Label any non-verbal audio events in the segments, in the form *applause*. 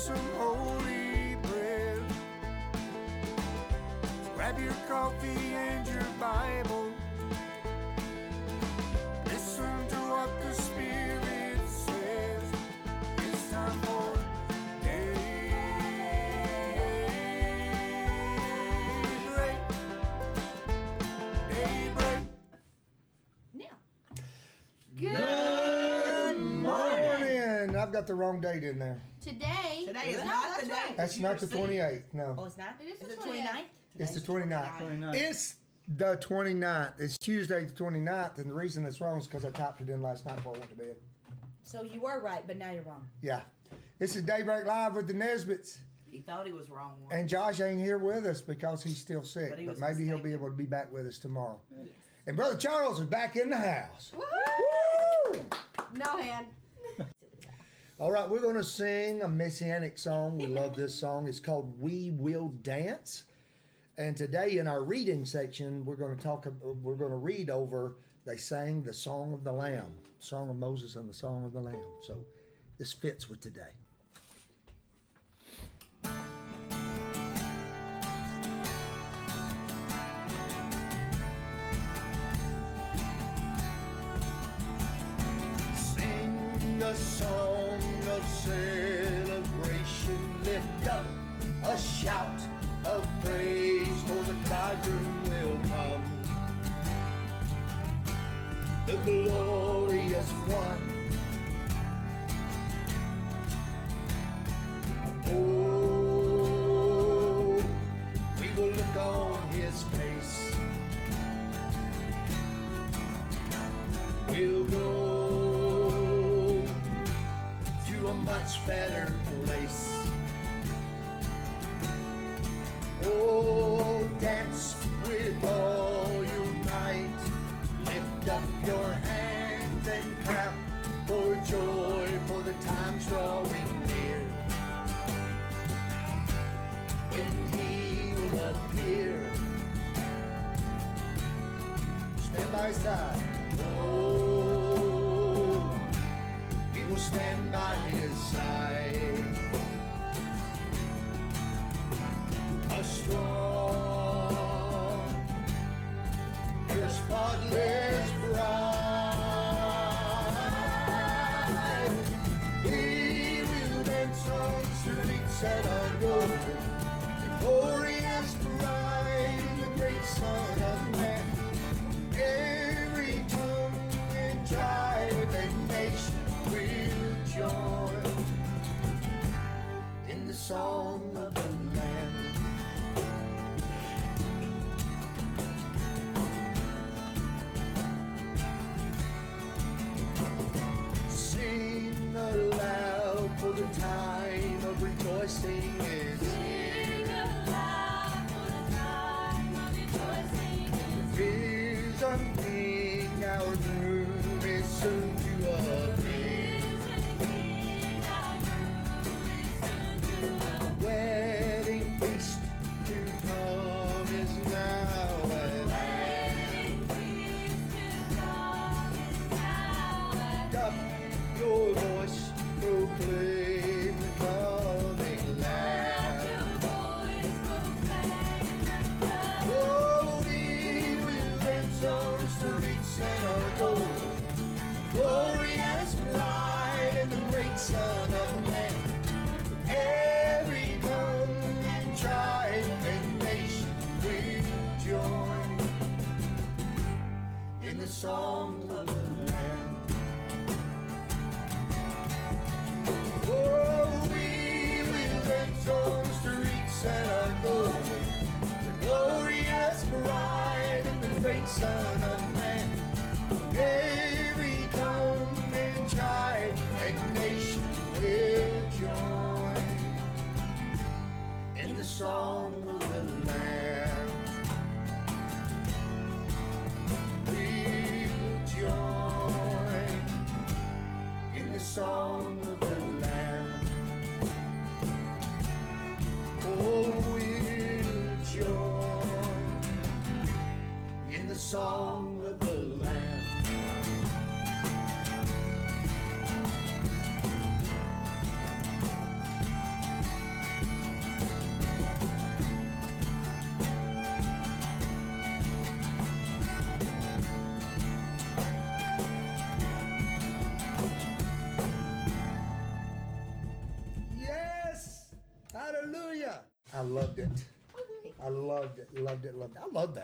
some holy bread. Grab your coffee and your Bible. Listen to what the Spirit says. It's time for daybreak. Daybreak. Now. Morning. I've got the wrong date in there. Today. Today is No, not that's the day. right. That's not the 28th. Oh, No, it's not? It is the it 29th. it's the 29th. 29th. It's the 29th. It's Tuesday the 29th, and the reason it's wrong is because I typed it in last night before I went to bed. So you were right, but now you're wrong. Yeah. This is Daybreak Live with the Nesbits. He thought he was wrong once. And Josh ain't here with us because he's still sick, But he but was maybe he'll be mistaken. able to be back with us tomorrow. And Brother Charles is back in the house. Woo! No hand. All right, we're going to sing a messianic song. We love this song. It's called "We Will Dance." And today, in our reading section, we're going to talk. We're going to read over. They sang the song of the Lamb, song of Moses and the song of the Lamb. So, this fits with today. A song of celebration, lift up a shout of praise, for the bridegroom will come. The glorious one. Oh, and clap for joy, for the time's drawing near. When he will appear, stand by side.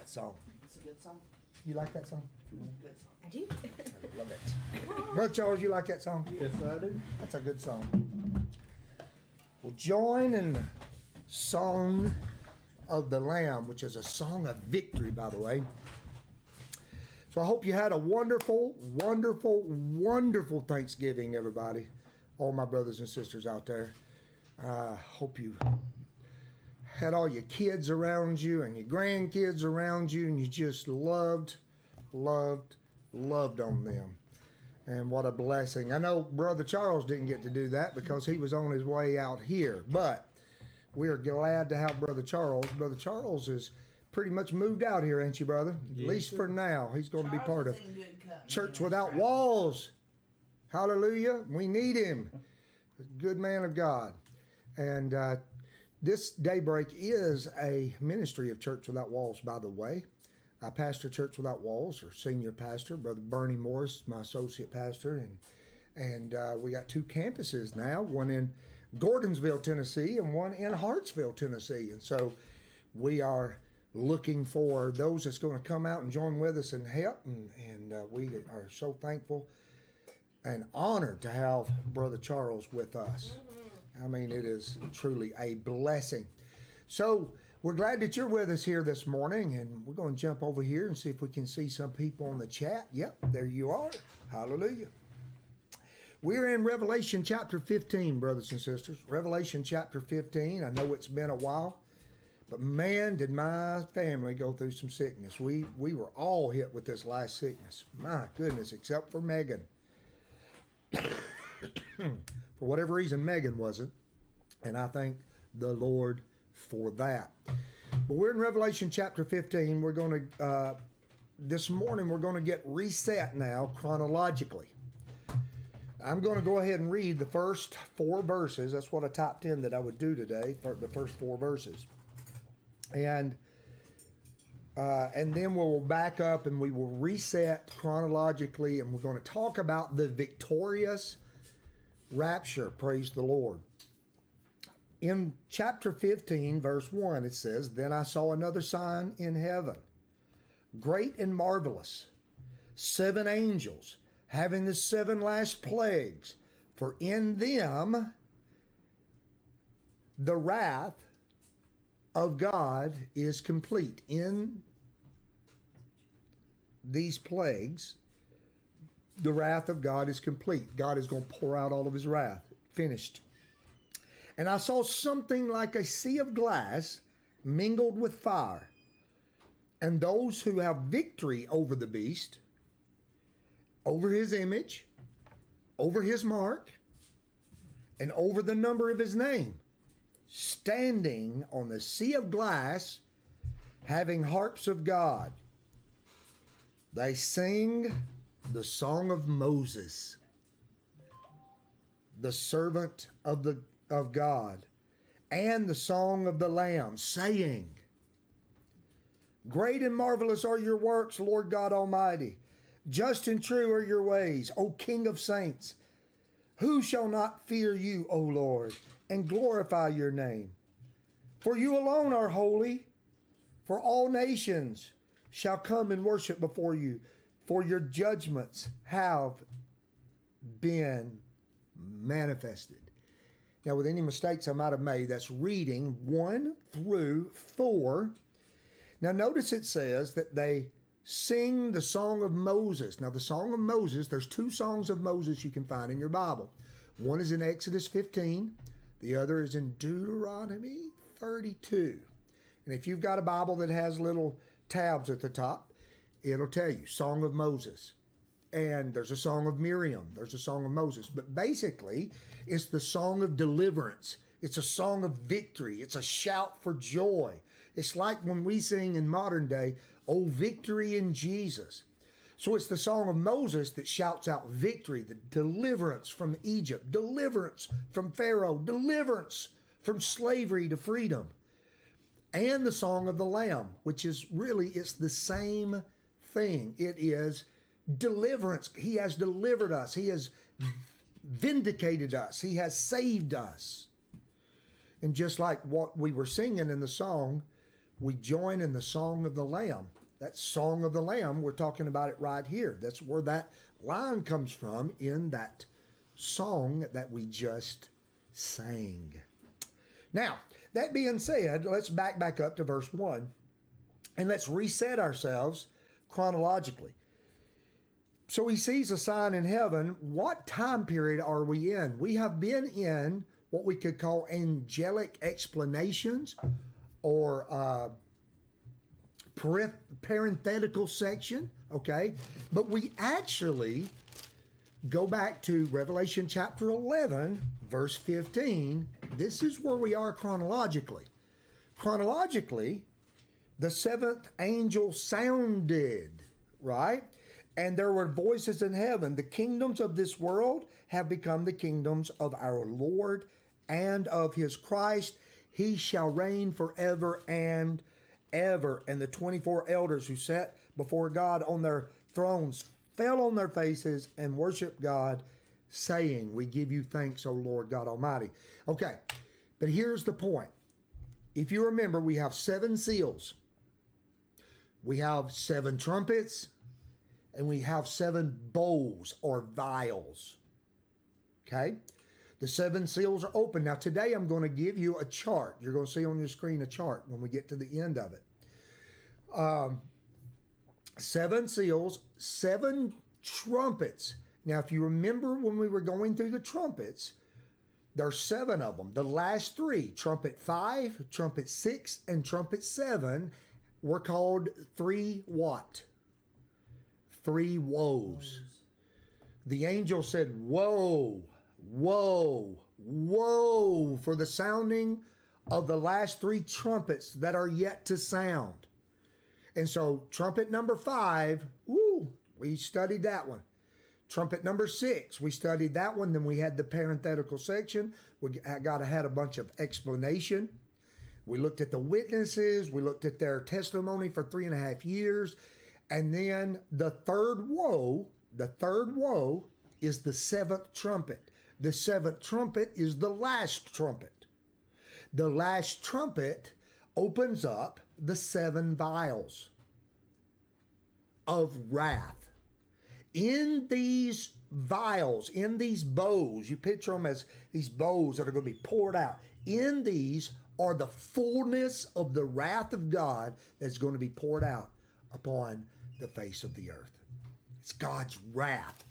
That song. It's a good song. You like that song? Good song. I do. I love it. Brother Charles, you like that song? Yes, I do. That's a good song. Well, join in the Song of the Lamb, which is a song of victory, by the way. So I hope you had a wonderful, wonderful, wonderful Thanksgiving, everybody. All my brothers and sisters out there. I hope you had all your kids around you and your grandkids around you, and you just loved, loved, loved on them. And what a blessing. I know Brother Charles didn't get to do that because he was on his way out here, but we are glad to have Brother Charles. Brother Charles is pretty much moved out here, ain't you, brother? At least for now. He's going to be part of in good company. Church Without Walls. Hallelujah. We need him. Good man of God. And uh, this daybreak is a ministry of Church Without Walls, by the way. I pastor Church Without Walls, or senior pastor, Brother Bernie Morris, my associate pastor, and and uh, we got two campuses now, one in Gordonsville, Tennessee, and one in Hartsville, Tennessee. And so we are looking for those that's going to come out and join with us and help. And, and uh, we are so thankful and honored to have Brother Charles with us. I mean, it is truly a blessing. So we're glad that you're with us here this morning, and we're going to jump over here and see if we can see some people on the chat. Yep, there you are. Hallelujah. We're in Revelation chapter 15, brothers and sisters. Revelation chapter 15. I know it's been a while, but man, did my family go through some sickness. We we were all hit with this last sickness. My goodness, except for Megan. *coughs* *coughs* for whatever reason, Megan wasn't, and I thank the Lord for that. But we're in Revelation chapter 15. We're going to uh, this morning we're going to get reset now chronologically. I'm going to go ahead and read the first four verses. That's what I typed in that I would do today, the first four verses. And uh, and then we'll back up and we will reset chronologically, and we're going to talk about the victorious rapture. Praise the Lord. In chapter 15, verse 1, it says, Then I saw another sign in heaven, great and marvelous, seven angels having the seven last plagues, for in them the wrath of God is complete. In these plagues, the wrath of God is complete. God is going to pour out all of his wrath. Finished. And I saw something like a sea of glass mingled with fire. And those who have victory over the beast, over his image, over his mark, and over the number of his name, standing on the sea of glass, having harps of God. They sing the song of Moses, the servant of the of God, and the song of the Lamb, saying, Great and marvelous are your works, Lord God Almighty. Just and true are your ways, O King of saints. Who shall not fear you, O Lord, and glorify your name? For you alone are holy, for all nations shall come and worship before you, for your judgments have been manifested. Now, with any mistakes I might have made, that's reading 1 through 4. Now, notice it says that they sing the song of Moses. Now, the song of Moses, there's two songs of Moses you can find in your Bible. One is in Exodus 15, the other is in Deuteronomy 32. And if you've got a Bible that has little tabs at the top, it'll tell you Song of Moses. And there's a song of Miriam, there's a song of Moses. But basically, it's the song of deliverance, it's a song of victory, it's a shout for joy. It's like when we sing in modern day, Oh, victory in Jesus. So it's the song of Moses that shouts out victory, the deliverance from Egypt, deliverance from Pharaoh, deliverance from slavery to freedom. And the song of the Lamb, which is really it's the same thing. It is deliverance. He has delivered us. He has vindicated us. He has saved us. And just like what we were singing in the song, we join in the song of the Lamb. That song of the Lamb, we're talking about it right here. That's where that line comes from in that song that we just sang. Now, that being said, let's back back up to verse 1 and let's reset ourselves chronologically. So he sees a sign in heaven. What time period are we in? We have been in what we could call angelic explanations or uh, parenthetical section, okay? But we actually go back to Revelation chapter 11, verse 15. This is where we are chronologically. Chronologically, the seventh angel sounded, right? And there were voices in heaven. The kingdoms of this world have become the kingdoms of our Lord and of his Christ. He shall reign forever and ever. And the 24 elders who sat before God on their thrones fell on their faces and worshiped God, saying, We give you thanks, O Lord God Almighty. Okay, but here's the point. If you remember, we have seven seals, we have seven trumpets, and we have seven bowls or vials. Okay? The seven seals are open. Now, today I'm going to give you a chart. You're going to see on your screen a chart when we get to the end of it. Um, seven seals, seven trumpets. Now, if you remember when we were going through the trumpets, there's seven of them. The last three, trumpet five, trumpet six, and trumpet seven, were called three what? Three woes. The angel said, Woe, woe, woe for the sounding of the last three trumpets that are yet to sound. And so, trumpet number five, woo, we studied that one. Trumpet number six, we studied that one. Then we had the parenthetical section. We got had a bunch of explanation. We looked at the witnesses. We looked at their testimony for three and a half years. And then the third woe, the third woe is the seventh trumpet. The seventh trumpet is the last trumpet. The last trumpet opens up the seven vials of wrath. In these vials, in these bowls, you picture them as these bowls that are going to be poured out. In these are the fullness of the wrath of God that's going to be poured out upon the face of the earth. It's God's wrath.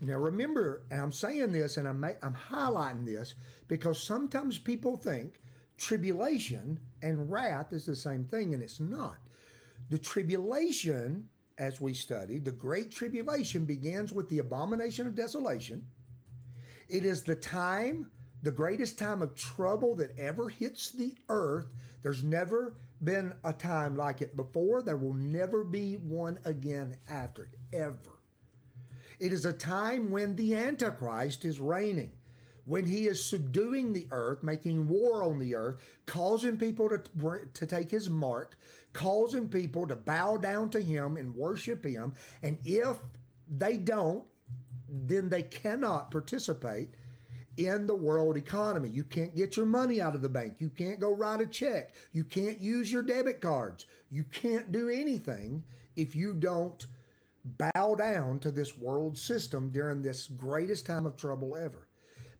Now remember, and I'm saying this and I'm, I'm highlighting this because sometimes people think tribulation and wrath is the same thing, and it's not. The tribulation, as we studied, the great tribulation begins with the abomination of desolation. It is the time, the greatest time of trouble that ever hits the earth. There's never been a time like it before. There will never be one again after it, ever. It is a time when the Antichrist is reigning, when he is subduing the earth, making war on the earth, causing people to, to take his mark, causing people to bow down to him and worship him. And if they don't, then they cannot participate in the world economy. You can't get your money out of the bank. You can't go write a check. You can't use your debit cards. You can't do anything if you don't bow down to this world system during this greatest time of trouble ever.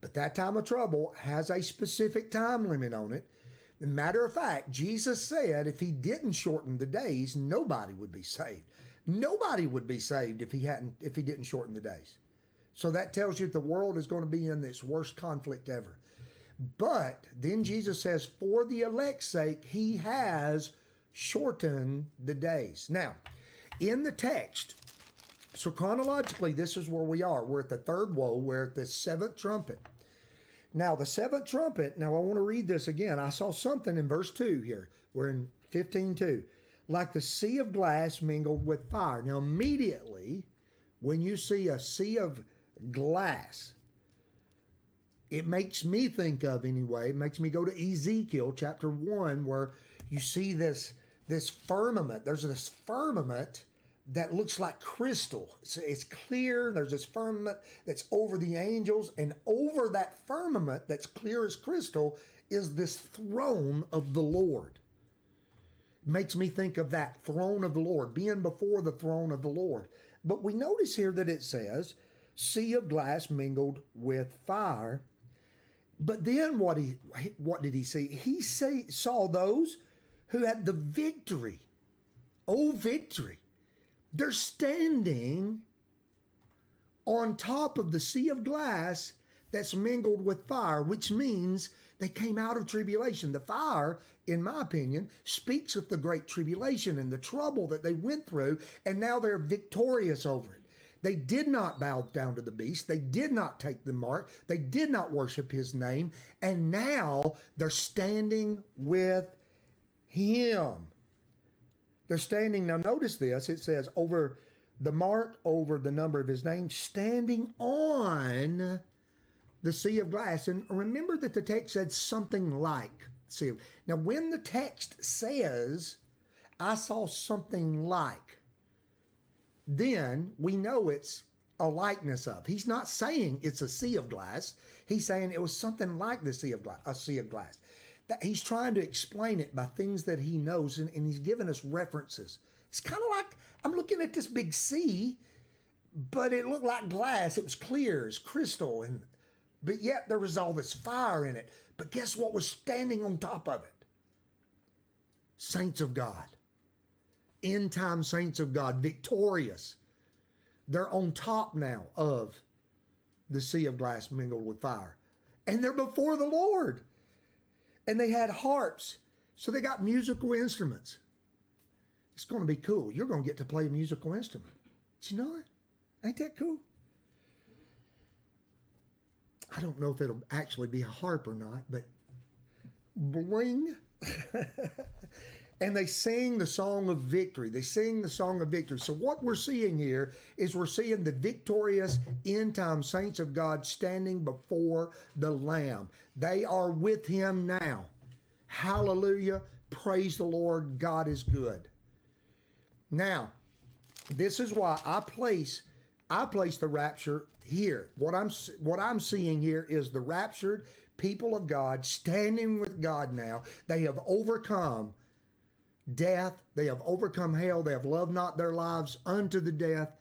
But that time of trouble has a specific time limit on it. Matter of fact, Jesus said if he didn't shorten the days, nobody would be saved. Nobody would be saved if he hadn't if he didn't shorten the days. So that tells you the world is going to be in this worst conflict ever. But then Jesus says, for the elect's sake, he has shortened the days. Now, in the text, so chronologically, this is where we are. We're at the third woe, we're at the seventh trumpet. Now, the seventh trumpet, now I want to read this again. I saw something in verse 2 here. We're in 15:2. Like the sea of glass mingled with fire. Now, immediately, when you see a sea of glass, it makes me think of anyway, it makes me go to Ezekiel chapter 1, where you see this, this firmament. There's this firmament that looks like crystal. It's, it's, clear. There's this firmament that's over the angels, and over that firmament that's clear as crystal is this throne of the Lord. Makes me think of that throne of the Lord, being before the throne of the Lord. But we notice here that it says, sea of glass mingled with fire. But then what he what did he see? He say, saw those who had the victory. Oh, victory. They're standing on top of the sea of glass that's mingled with fire, which means they came out of tribulation. The fire, in my opinion, speaks of the great tribulation and the trouble that they went through, and now they're victorious over it. They did not bow down to the beast. They did not take the mark. They did not worship his name. And now they're standing with him. They're standing. Now, notice this it says, over the mark, over the number of his name, standing on the sea of glass. And remember that the text said something like sea. Now, when the text says, I saw something like, then we know it's a likeness of. He's not saying it's a sea of glass. He's saying it was something like the sea of glass, a sea of glass. That he's trying to explain it by things that he knows, and, and he's giving us references. It's kind of like I'm looking at this big sea, but it looked like glass. It was clear as crystal, and but yet there was all this fire in it. But guess what was standing on top of it? Saints of God end time saints of God, victorious. They're on top now of the sea of glass mingled with fire. And they're before the Lord. And they had harps. So they got musical instruments. It's going to be cool. You're going to get to play a musical instrument. Did you know it? Ain't that cool? I don't know if it'll actually be a harp or not, but bling. *laughs* and they sing the song of victory. They sing the song of victory. So, what we're seeing here is we're seeing the victorious end time saints of God standing before the Lamb. They are with Him now. Hallelujah. Praise the Lord. God is good. Now, this is why I place I place the rapture here. What I'm what I'm seeing here is the raptured people of God standing with God now. They have overcome death. They have overcome hell. They have loved not their lives unto the death.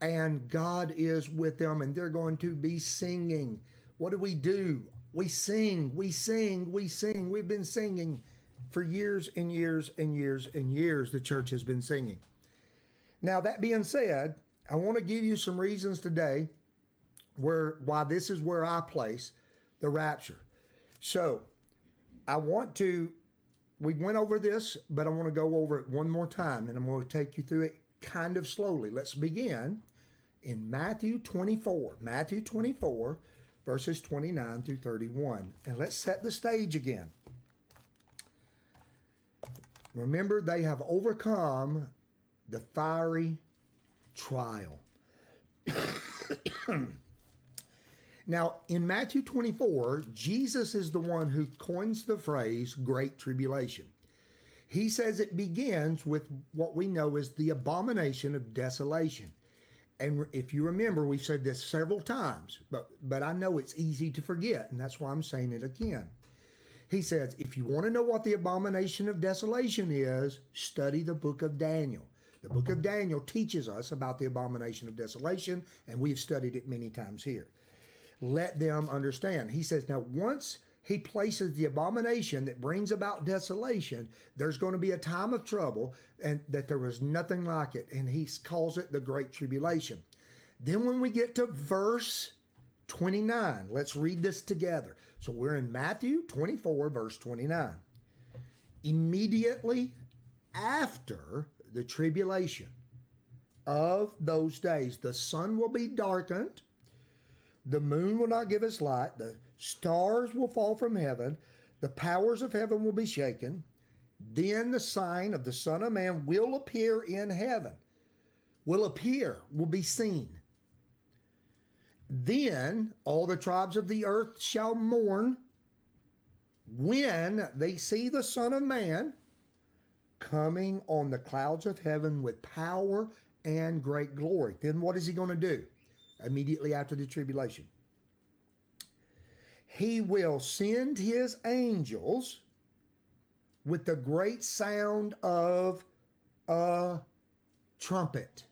And God is with them, and they're going to be singing. What do we do? We sing, we sing, we sing. We've been singing for years and years and years and years. The church has been singing. Now, that being said, I want to give you some reasons today where why this is where I place the rapture. So, I want to we went over this, but I want to go over it one more time and I'm going to take you through it kind of slowly. Let's begin in Matthew 24. Matthew 24, verses 29 through 31. And let's set the stage again. Remember, they have overcome the fiery trial. *coughs* *coughs* Now, in Matthew 24, Jesus is the one who coins the phrase great tribulation. He says it begins with what we know as the abomination of desolation. And if you remember, we've said this several times, but, but I know it's easy to forget, and that's why I'm saying it again. He says, if you want to know what the abomination of desolation is, study the book of Daniel. The book of Daniel teaches us about the abomination of desolation, and we've studied it many times here let them understand. He says, now once he places the abomination that brings about desolation, there's going to be a time of trouble and that there was nothing like it. And he calls it the Great Tribulation. Then when we get to verse 29, let's read this together. So we're in Matthew 24, verse 29. Immediately after the tribulation of those days, the sun will be darkened the moon will not give us light. The stars will fall from heaven. The powers of heaven will be shaken. Then the sign of the Son of Man will appear in heaven. Will appear, will be seen. Then all the tribes of the earth shall mourn when they see the Son of Man coming on the clouds of heaven with power and great glory. Then what is he going to do? Immediately after the tribulation. he will send his angels with the great sound of a trumpet.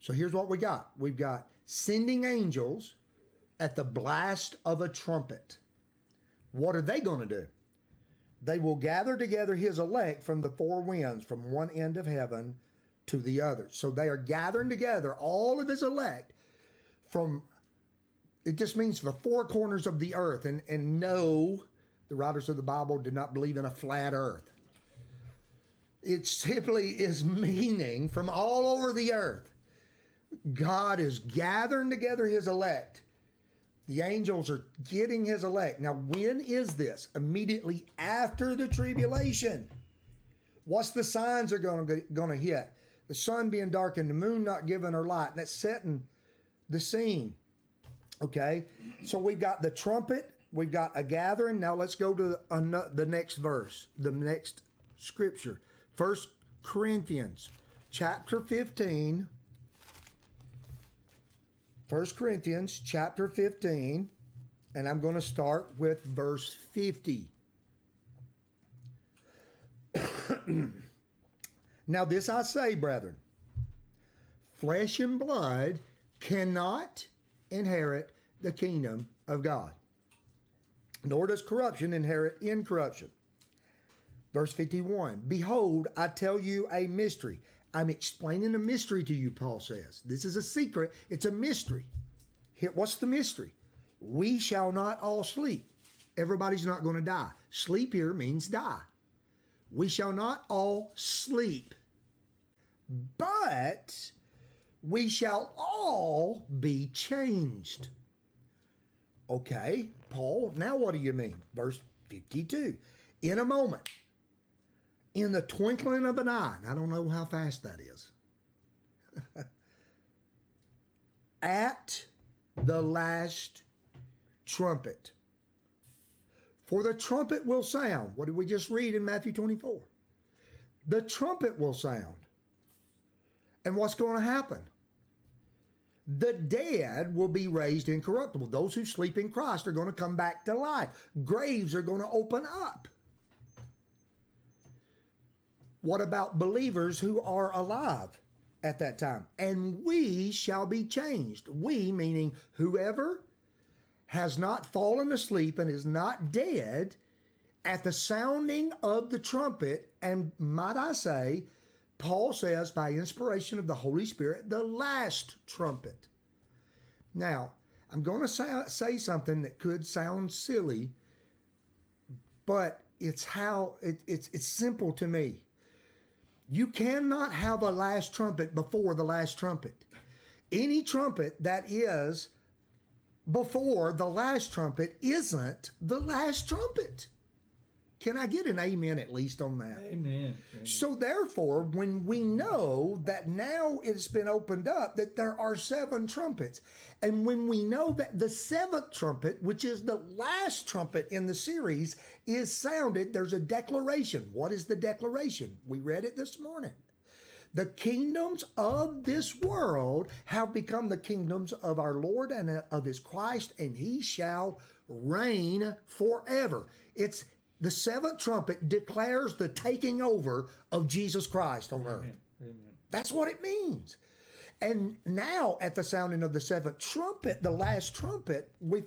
So here's what we got we've got sending angels at the blast of a trumpet. What are they going to do? They will gather together his elect from the four winds, from one end of heaven to the others. So they are gathering together all of his elect from it just means the four corners of the earth. And and no, the writers of the Bible did not believe in a flat earth. It simply is meaning from all over the earth. God is gathering together his elect. The angels are getting his elect. Now, when is this? Immediately after the tribulation. What's the signs are going to going to hit? The sun being dark and the moon not giving her light. And that's setting the scene. Okay, so we've got the trumpet, we've got a gathering. Now let's go to the next verse, the next scripture. First Corinthians chapter 15. 1 Corinthians chapter 15, and I'm going to start with verse 50. *clears throat* now, this I say, brethren flesh and blood cannot inherit the kingdom of God, nor does corruption inherit incorruption. Verse 51 Behold, I tell you a mystery. I'm explaining a mystery to you, Paul says. This is a secret, it's a mystery. What's the mystery? We shall not all sleep. Everybody's not going to die. Sleep here means die. We shall not all sleep, but we shall all be changed. Okay, Paul, now what do you mean? Verse 52. In a moment, in the twinkling of an eye, I don't know how fast that is, *laughs* at the last trumpet. For the trumpet will sound. What did we just read in Matthew 24? The trumpet will sound. And what's going to happen? The dead will be raised incorruptible. Those who sleep in Christ are going to come back to life. Graves are going to open up. What about believers who are alive at that time? And we shall be changed. We, meaning whoever has not fallen asleep and is not dead at the sounding of the trumpet, and might I say, Paul says by inspiration of the Holy Spirit, the last trumpet. Now, I'm going to say, say something that could sound silly, but it's how it, it's it's simple to me. You cannot have a last trumpet before the last trumpet. Any trumpet that is before the last trumpet isn't the last trumpet. Can I get an amen at least on that? Amen. So therefore, when we know that now it's been opened up, that there are seven trumpets, and when we know that the seventh trumpet, which is the last trumpet in the series, is sounded, there's a declaration. What is the declaration? We read it this morning. The kingdoms of this world have become the kingdoms of our Lord and uh, of his Christ, and he shall reign forever. It's the seventh trumpet declares the taking over of Jesus Christ on earth. Amen. That's what it means. And now, at the sounding of the seventh trumpet, the last trumpet, we've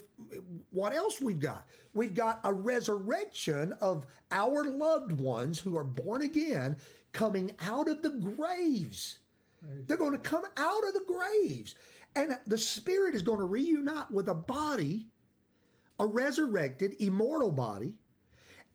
what else we've got? We've got a resurrection of our loved ones who are born again coming out of the graves. They're going to come out of the graves. And the spirit is going to reunite with a body, a resurrected, immortal body.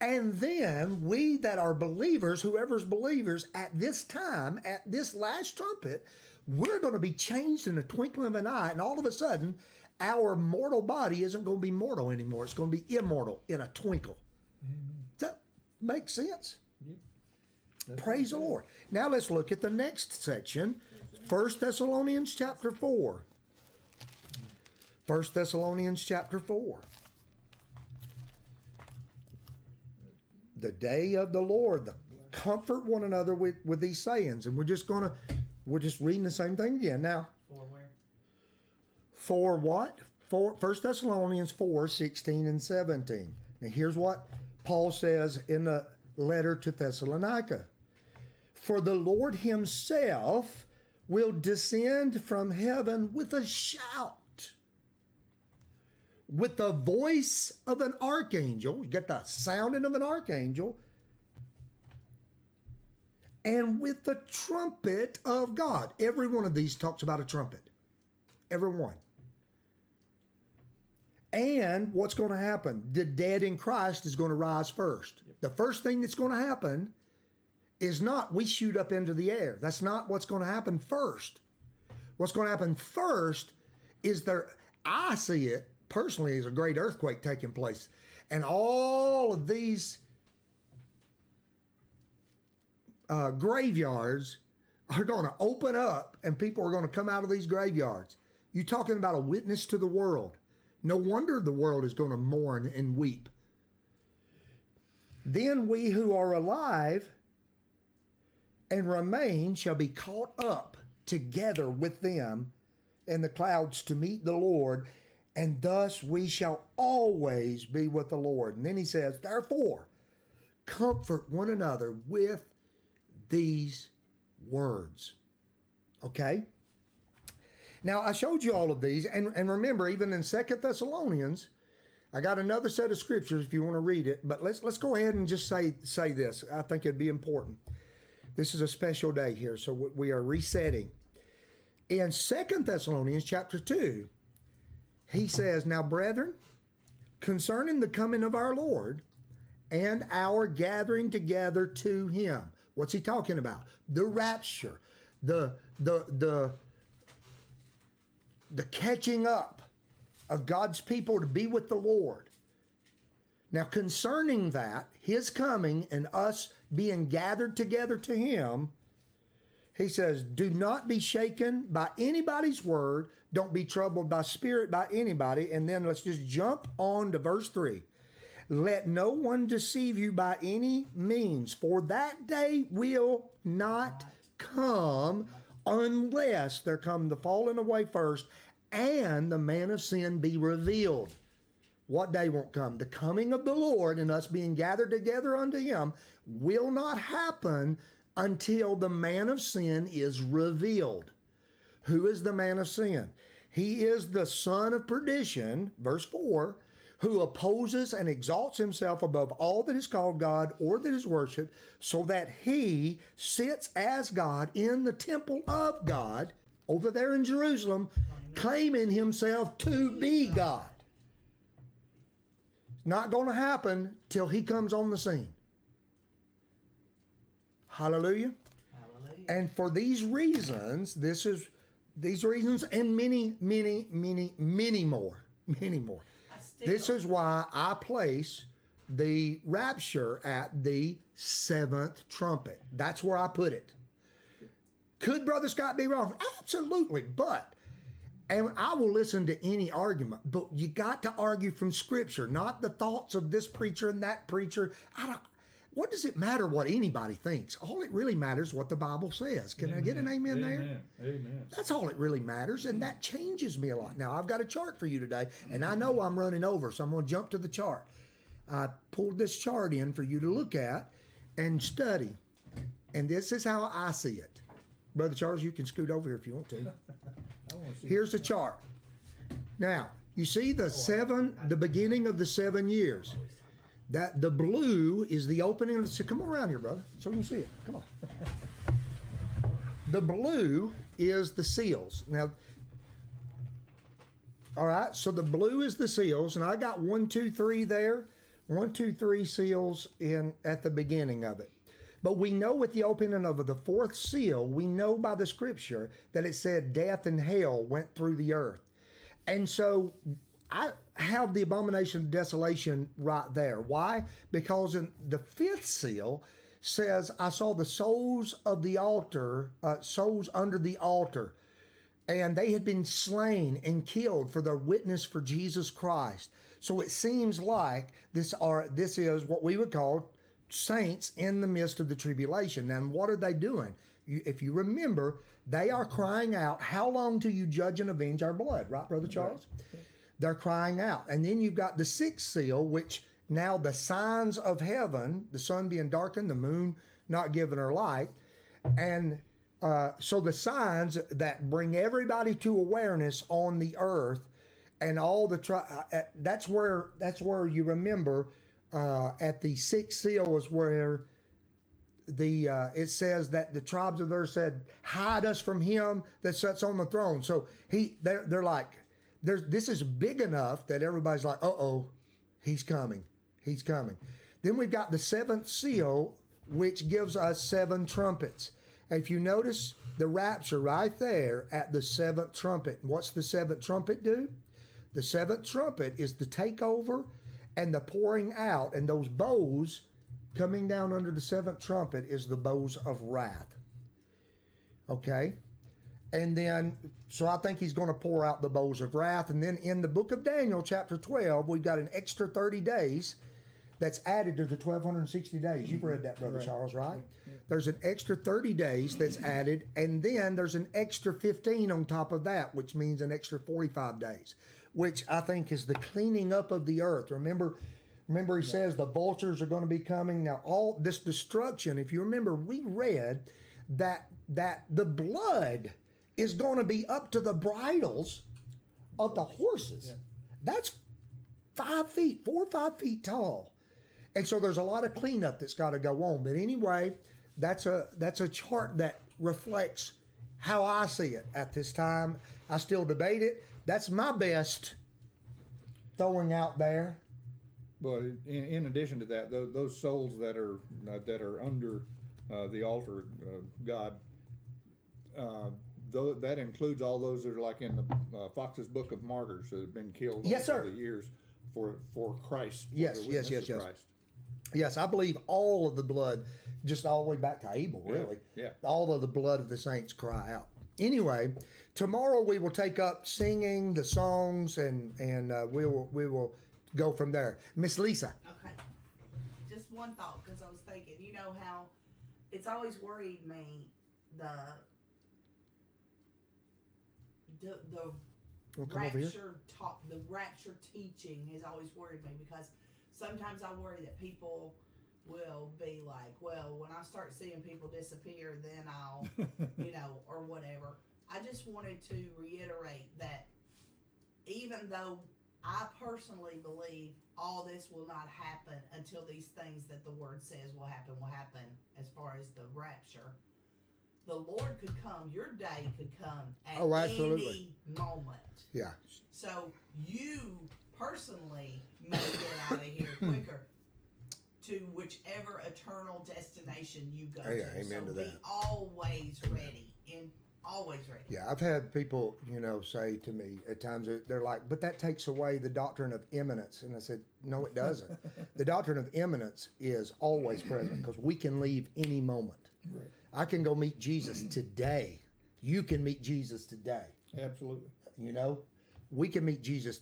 And then we that are believers, whoever's believers at this time, at this last trumpet, we're going to be changed in the twinkling of an eye. And all of a sudden, our mortal body isn't going to be mortal anymore. It's going to be immortal in a twinkle. Does that make sense? Praise the Lord. Now let's look at the next section. First Thessalonians chapter 4. First Thessalonians chapter 4. The day of the Lord, the comfort one another with, with these sayings. And we're just gonna we're just reading the same thing again. Now, For where? for what? four, 1 Thessalonians 4 16 and 17. Now, here's what Paul says in the letter to Thessalonica For the Lord himself will descend from heaven with a shout, with the voice of an archangel. You get the sounding of an archangel. And with the trumpet of God. Every one of these talks about a trumpet. Every one. And what's going to happen? The dead in Christ is going to rise first. The first thing that's going to happen is not we shoot up into the air. That's not what's going to happen first. What's going to happen first is there, I see it personally as a great earthquake taking place. And all of these uh, graveyards are going to open up and people are going to come out of these graveyards. You're talking about a witness to the world. No wonder the world is going to mourn and weep. Then we who are alive and remain shall be caught up together with them in the clouds to meet the Lord, and thus we shall always be with the Lord. And then he says, Therefore, comfort one another with these words. Okay? Now, I showed you all of these, and, and remember, even in Second Thessalonians, I got another set of scriptures if you want to read it, but let's let's go ahead and just say say this. I think it'd be important. This is a special day here, so we- are resetting. In Second Thessalonians chapter 2, he says, Now, brethren, concerning the coming of our Lord and our gathering together to him. What's he talking about? The rapture, the the the the catching up of God's people to be with the Lord. Now, concerning that, his coming and us being gathered together to him, he says, Do not be shaken by anybody's word. Don't be troubled by spirit by anybody. And then let's just jump on to verse 3. Let no one deceive you by any means, for that day will not come unless there come the falling away first and the man of sin be revealed. What day won't come? The coming of the Lord and us being gathered together unto him will not happen until the man of sin is revealed. Who is the man of sin? He is the son of perdition, verse 4, who opposes and exalts himself above all that is called God or that is worshiped, so that he sits as God in the temple of God over there in Jerusalem, claiming himself to be God. Not going to happen till he comes on the scene. Hallelujah. Hallelujah. And for these reasons, this is these reasons and many, many, many, many more, *laughs* many more. This is why I place the rapture at the seventh trumpet. That's where I put it. Could Brother Scott be wrong? Absolutely. But, and I will listen to any argument, but you got to argue from Scripture, not the thoughts of this preacher and that preacher. I don't. What does it matter what anybody thinks? All it really matters what the Bible says. Can I get an amen, there? Amen. Amen. That's all it really matters, and that changes me a lot. Now I've got a chart for you today, and I know I'm running over, so I'm going to jump to the chart. I pulled this chart in for you to look at and study, and this is how I see it. Brother Charles, you can scoot over here if you want to. *laughs* Here's the chart. Now you see the seven, the beginning of the seven years. That the blue is the opening of the. So come around here, brother, so you can see it. Come on. The blue is the seals. Now, all right, so the blue is the seals, and I got one, two, three there, one, two, three seals in at the beginning of it. But we know with the opening of the fourth seal, we know by the scripture that it said death and hell went through the earth. And so I have the abomination of desolation right there. Why? Because in the fifth seal says, I saw the souls of the altar, uh, souls under the altar, and they had been slain and killed for their witness for Jesus Christ. So it seems like this are this is what we would call saints in the midst of the tribulation. And what are they doing? You, if you remember, they are crying out, "How long do you judge and avenge our blood?" Right, brother Charles? they're crying out. And then you've got the sixth seal, which now the signs of heaven, the sun being darkened, the moon not giving her light, and uh, so the signs that bring everybody to awareness on the earth and all the tri- uh, uh, that's where that's where you remember uh, at the sixth seal is where the uh, it says that the tribes of earth said hide us from him that sits on the throne. So he they're, they're like there's this is big enough that everybody's like uh-oh he's coming he's coming. Then we've got the seventh seal which gives us seven trumpets. If you notice the rapture right there at the seventh trumpet. What's the seventh trumpet do? The seventh trumpet is the takeover and the pouring out, and those bows coming down under the seventh trumpet is the bows of wrath. Okay? And then, so I think he's going to pour out the bowls of wrath. And then in the book of Daniel, chapter 12, we've got an extra 30 days that's added to the 1260 days. You've read that, Brother Charles, right? There's an extra 30 days that's added, and then there's an extra 15 on top of that, which means an extra 45 days, which I think is the cleaning up of the earth. Remember, remember he says the vultures are going to be coming. Now, all this destruction, if you remember, we read that that the blood is going to be up to the bridles of the horses. That's five feet, four or five feet tall. And so there's a lot of cleanup that's got to go on. But anyway, that's a that's a chart that reflects how I see it at this time. I still debate it. That's my best throwing out there. Well, in, in addition to that, those, those souls that are, uh, that are under, uh, the altar, uh, God, uh, though, that includes all those that are like in the, uh, Fox's Book of Martyrs that have been killed Yes, over sir. the years for, for Christ. for Yes, yes, yes, yes. Christ. Yes, I believe all of the blood, just all the way back to Abel, Yeah, really. yeah. All of the blood of the saints cry out. Anyway, tomorrow we will take up singing the songs and and uh, we will we will go from there. Miss Lisa. Okay. Just one thought, because I was thinking, you know how it's always worried me the the the Wanna come over here? rapture talk, the rapture teaching has always worried me because sometimes I worry that people will be like, well, when I start seeing people disappear, then I'll, *laughs* you know, or whatever. I just wanted to reiterate that even though I personally believe all this will not happen until these things that the word says will happen will happen as far as the rapture. The Lord could come, your day could come at Oh, absolutely. any moment. Yeah. So you personally may get out of here *coughs* quicker to whichever eternal destination you go oh, Hey, to. amen so to be that. always ready and always ready. Yeah, I've had people, you know, say to me at times they're like, "But that takes away the doctrine of imminence," and I said, "No, it doesn't. *laughs* the doctrine of imminence is always present because we can leave any moment. I can go meet Jesus today. You can meet Jesus today. Absolutely. You know, we can meet Jesus,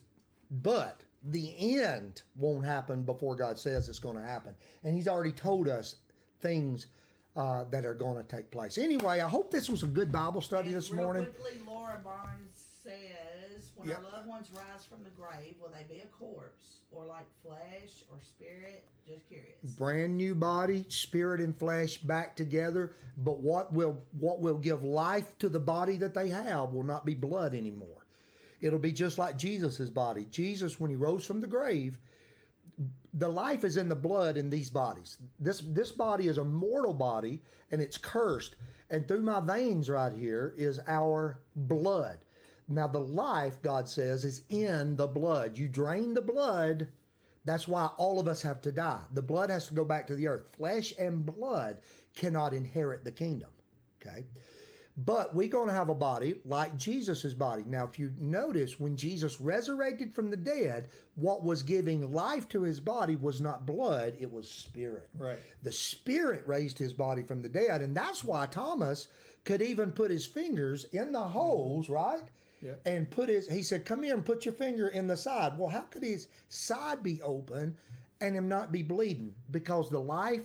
but the end won't happen before God says it's going to happen, and He's already told us things." Uh, that are going to take place. Anyway, I hope this was a good Bible study this real morning. Quickly, Laura Barnes says, "When Yep. our loved ones rise from the grave, will they be a corpse or like flesh or spirit?" Just curious. brand new body spirit and flesh back together but what will what will give life to the body that they have will not be blood anymore it'll be just like jesus' body jesus when he rose from the grave the life is in the blood in these bodies this this body is a mortal body and it's cursed and through my veins right here is our blood now the life god says is in the blood you drain the blood that's why all of us have to die. The blood has to go back to the earth. Flesh and blood cannot inherit the kingdom. Okay. But we're going to have a body like Jesus' body. Now, if you notice, when Jesus resurrected from the dead, what was giving life to his body was not blood, it was spirit. Right. The spirit raised his body from the dead. And that's why Thomas could even put his fingers in the holes, mm-hmm. right? Yeah. And put his, he said, Come here and put your finger in the side. Well, how could his side be open and him not be bleeding? Because the life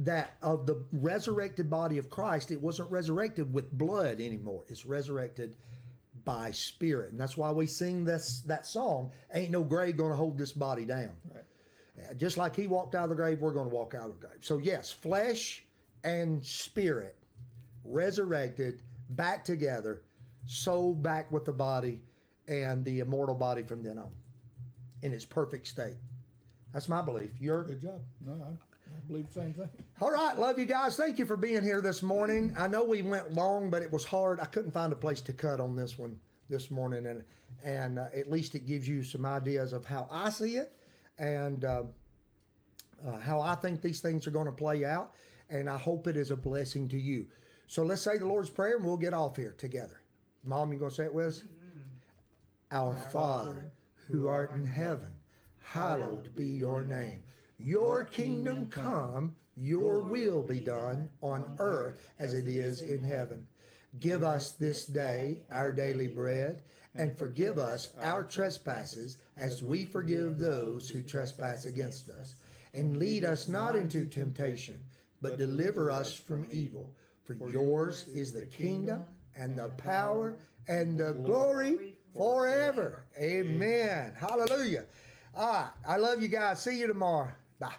that of the resurrected body of Christ, it wasn't resurrected with blood anymore. It's resurrected by spirit. And that's why we sing this that song, Ain't no grave gonna hold this body down. Right. Just like he walked out of the grave, we're gonna walk out of the grave. So yes, flesh and spirit resurrected, back together, soul back with the body, and the immortal body from then on in its perfect state. That's my belief. Your Good job. No, believe the same thing. all right, love you guys. Thank you for being here this morning. I know we went long, but it was hard. I couldn't find a place to cut on this one this morning, and and uh, at least it gives you some ideas of how I see it and uh, uh, how I think these things are going to play out. And I hope it is a blessing to you. So let's say the Lord's prayer, and we'll get off here together. Mom, you gonna say it with us? Our Father, who art in heaven, hallowed be your name. Your kingdom come, your will be done on earth as it is in heaven. Give us this day our daily bread, and forgive us our trespasses as we forgive those who trespass against us. And lead us not into temptation, but deliver us from evil. For yours is the kingdom and the power and the glory forever. Amen. Hallelujah. All right. I love you guys. See you tomorrow. Dá.